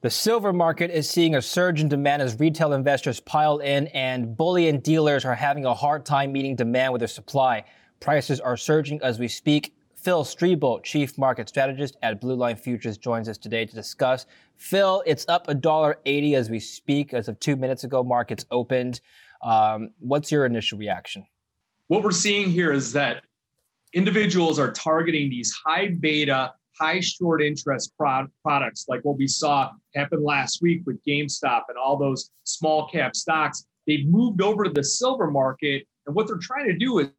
The silver market is seeing a surge in demand as retail investors pile in, and bullion dealers are having a hard time meeting demand with their supply. Prices are surging as we speak. Phil Streible, Chief Market Strategist at Blue Line Futures, joins us today to discuss. Phil, it's up $1.80 as we speak. As of two minutes ago, markets opened. Um, what's your initial reaction? What we're seeing here is that individuals are targeting these high beta high short interest pro- products like what we saw happen last week with GameStop and all those small cap stocks. They've moved over to the silver market. And what they're trying to do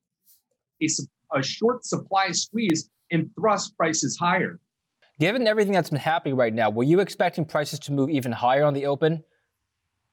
is a, a short supply squeeze and thrust prices higher. Given everything that's been happening right now, were you expecting prices to move even higher on the open?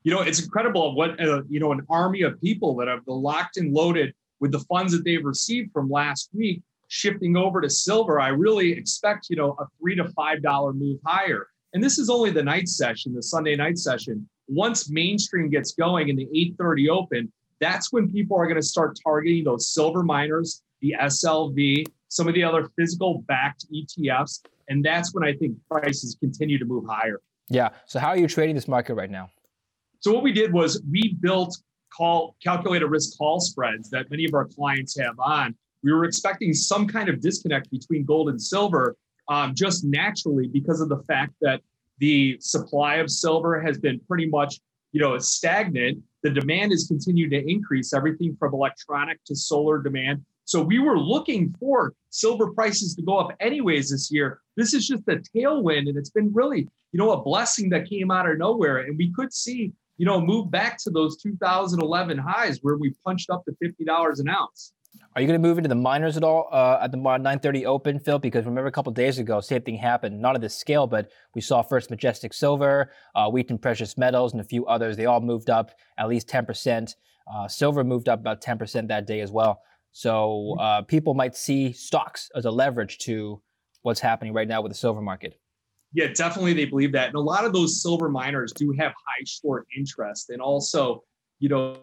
You know, it's incredible what, uh, you know, an army of people that have locked and loaded with the funds that they've received from last week shifting over to silver, I really expect, you know, a three to five dollar move higher. And this is only the night session, the Sunday night session. Once mainstream gets going in the 8:30 open, that's when people are going to start targeting those silver miners, the SLV, some of the other physical backed ETFs. And that's when I think prices continue to move higher. Yeah. So how are you trading this market right now? So what we did was we built call calculated risk call spreads that many of our clients have on we were expecting some kind of disconnect between gold and silver um, just naturally because of the fact that the supply of silver has been pretty much you know stagnant. The demand has continued to increase everything from electronic to solar demand. So we were looking for silver prices to go up anyways this year. This is just a tailwind and it's been really you know a blessing that came out of nowhere. And we could see you know move back to those 2011 highs where we punched up to $50 an ounce are you going to move into the miners at all uh, at the 9:30 Open, Phil? Because remember a couple days ago, same thing happened. Not at this scale, but we saw first Majestic Silver, uh, Wheaton Precious Metals, and a few others. They all moved up at least 10%. Uh, silver moved up about 10% that day as well. So uh, people might see stocks as a leverage to what's happening right now with the silver market. Yeah, definitely they believe that, and a lot of those silver miners do have high short interest, and also, you know,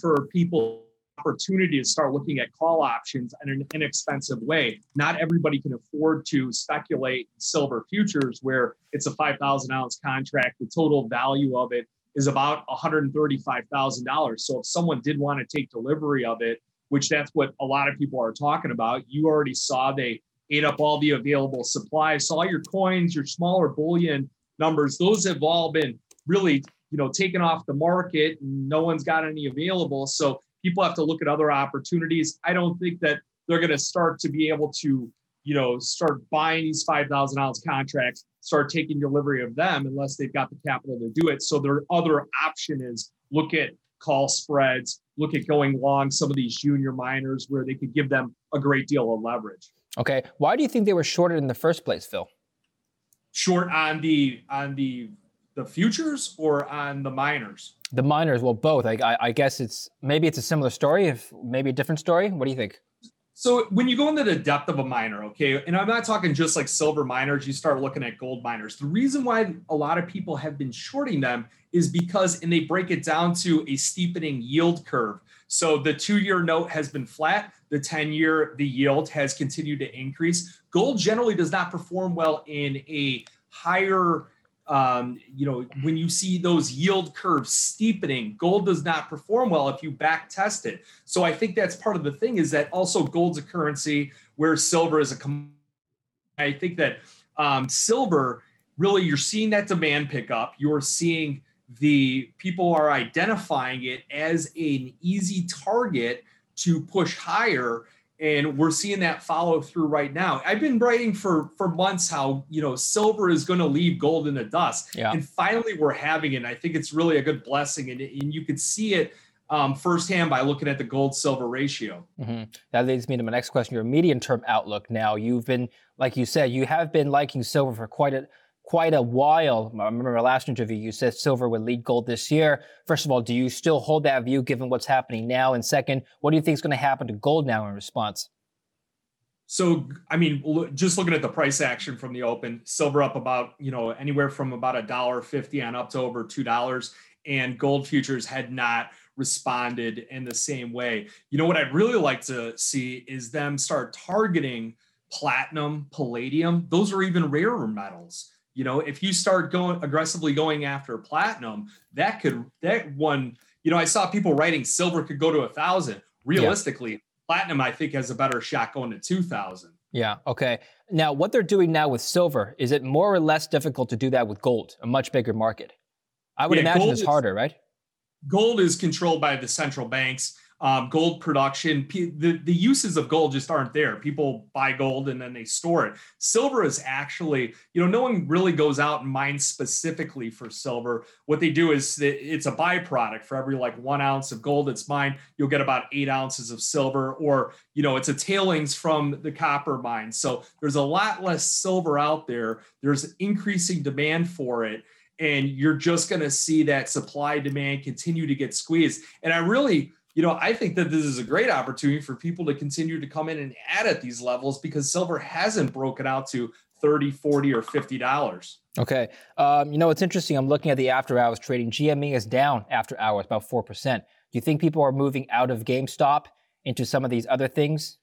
for people opportunity to start looking at call options in an inexpensive way. Not everybody can afford to speculate silver futures where it's a 5,000 ounce contract. The total value of it is about $135,000. So if someone did want to take delivery of it, which that's what a lot of people are talking about, you already saw they ate up all the available supply. So all your coins, your smaller bullion numbers, those have all been really you know taken off the market no one's got any available so people have to look at other opportunities. I don't think that they're going to start to be able to, you know, start buying these 5,000 ounce contracts, start taking delivery of them unless they've got the capital to do it. So their other option is look at call spreads, look at going long some of these junior miners where they could give them a great deal of leverage. Okay. Why do you think they were shorted in the first place, Phil? Short on the on the the futures or on the miners? The miners, well, both. I, I, I guess it's maybe it's a similar story, if maybe a different story. What do you think? So when you go into the depth of a miner, okay, and I'm not talking just like silver miners, you start looking at gold miners. The reason why a lot of people have been shorting them is because, and they break it down to a steepening yield curve. So the two-year note has been flat. The 10-year, the yield has continued to increase. Gold generally does not perform well in a higher um, you know, when you see those yield curves steepening, gold does not perform well if you back test it. So I think that's part of the thing is that also gold's a currency where silver is a. Com- I think that um, silver really you're seeing that demand pick up. You're seeing the people are identifying it as an easy target to push higher and we're seeing that follow through right now. I've been writing for for months how you know silver is going to leave gold in the dust, yeah. and finally we're having it. And I think it's really a good blessing, and, and you could see it um, firsthand by looking at the gold silver ratio. Mm-hmm. That leads me to my next question: your medium term outlook. Now you've been, like you said, you have been liking silver for quite a quite a while. I remember our last interview, you said silver would lead gold this year. First of all, do you still hold that view given what's happening now? And second, what do you think is going to happen to gold now in response? So, I mean, just looking at the price action from the open, silver up about, you know, anywhere from about a dollar fifty on up to over two dollars, and gold futures had not responded in the same way. You know what I'd really like to see is them start targeting platinum, palladium. Those are even rarer metals You know, if you start going aggressively going after platinum, that could that one. You know, I saw people writing silver could go to a thousand. Realistically, yeah. platinum I think has a better shot going to two thousand. Yeah. Okay. Now, what they're doing now with silver is it more or less difficult to do that with gold, a much bigger market? I would yeah, imagine it's harder, right? Gold is controlled by the central banks um, gold production. The, the uses of gold just aren't there. People buy gold and then they store it. Silver is actually, you know, no one really goes out and mines specifically for silver. What they do is it's a byproduct. For every like one ounce of gold that's mined, you'll get about eight ounces of silver, or, you know, it's a tailings from the copper mine. So there's a lot less silver out there. There's increasing demand for it and you're just going to see that supply demand continue to get squeezed. And I really, you know, I think that this is a great opportunity for people to continue to come in and add at these levels because silver hasn't broken out to 30, 40, or $50. Okay. Um, you know, it's interesting. I'm looking at the after hours trading. GME is down after hours about 4%. Do you think people are moving out of GameStop into some of these other things?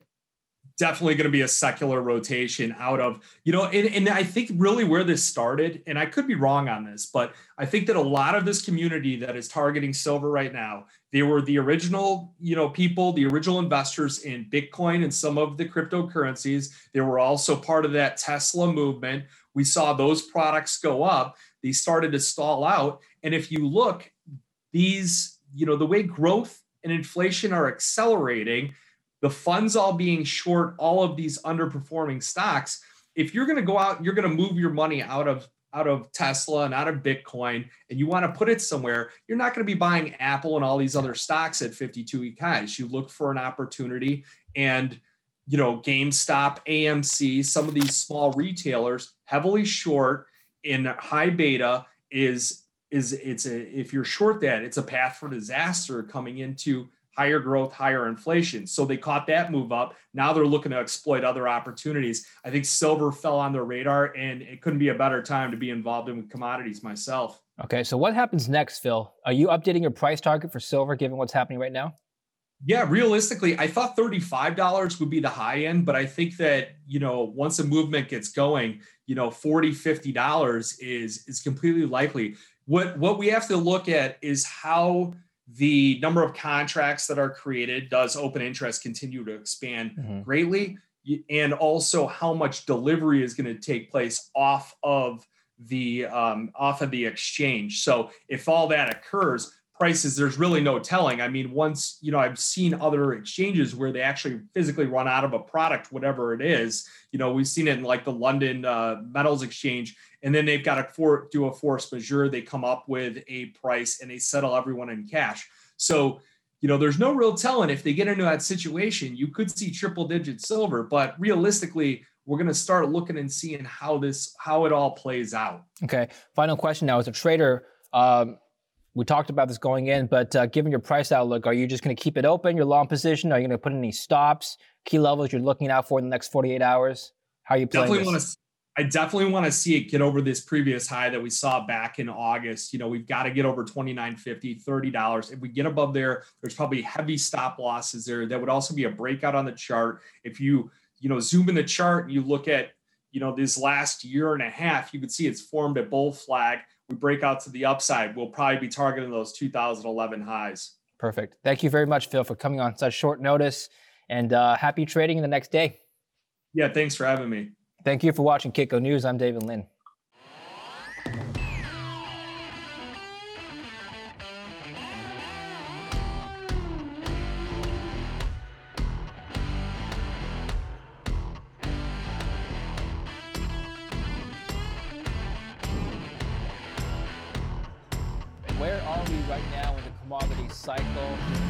definitely going to be a secular rotation out of you know and, and i think really where this started and i could be wrong on this but i think that a lot of this community that is targeting silver right now they were the original you know people the original investors in bitcoin and some of the cryptocurrencies. They were also part of that tesla movement. We saw those products go up. They started to stall out. And if you look these you know the way growth and inflation are accelerating the funds all being short all of these underperforming stocks if you're going to go out you're going to move your money out of out of tesla and out of bitcoin and you want to put it somewhere you're not going to be buying apple and all these other stocks at 52 week highs you look for an opportunity and you know gamestop amc some of these small retailers heavily short in high beta is is it's a if you're short that it's a path for disaster coming into higher growth, higher inflation. So they caught that move up. Now they're looking to exploit other opportunities. I think silver fell on their radar, and it couldn't be a better time to be involved in commodities myself. Okay, so what happens next, Phil? Are you updating your price target for silver given what's happening right now? Yeah, realistically, I thought $35 would be the high end, but I think that, you know, once a movement gets going, you know, $40, $50 is is completely likely. What what we have to look at is how the number of contracts that are created does open interest continue to expand mm-hmm. greatly and also how much delivery is going to take place off of the um, off of the exchange so if all that occurs prices there's really no telling. I mean once you know i've seen other exchanges where they actually physically run out of a product whatever it is you know we've seen it in like the london uh, metals exchange and then they've got to for, do a force majeure. They come up with a price and they settle everyone in cash. So you know there's no real telling. If they get into that situation you could see triple digit silver but realistically we're going to start looking and seeing how this how it all plays out. Okay final question now. As a trader um, we talked about this going in, but uh, given your price outlook, are you just going to keep it open, your long position? Are you going to put any stops, key levels you're looking out for in the next 48 hours? How are you playing definitely this? Want to, I definitely want to see it get over this previous high that we saw back in August. You know, we've got to get over 29.50, $30. If we get above there, there's probably heavy stop losses there. That would also be a breakout on the chart. If you, you know, zoom in the chart and you look at, you know, this last year and a half, you can see it's formed a bull flag we break out to the upside, we'll probably be targeting those 2011 highs. Perfect. Thank you very much, Phil, for coming on such short notice and uh, happy trading the next day. Yeah, thanks for having me. Thank you for watching Kitco News. I'm David Lin. Cycle?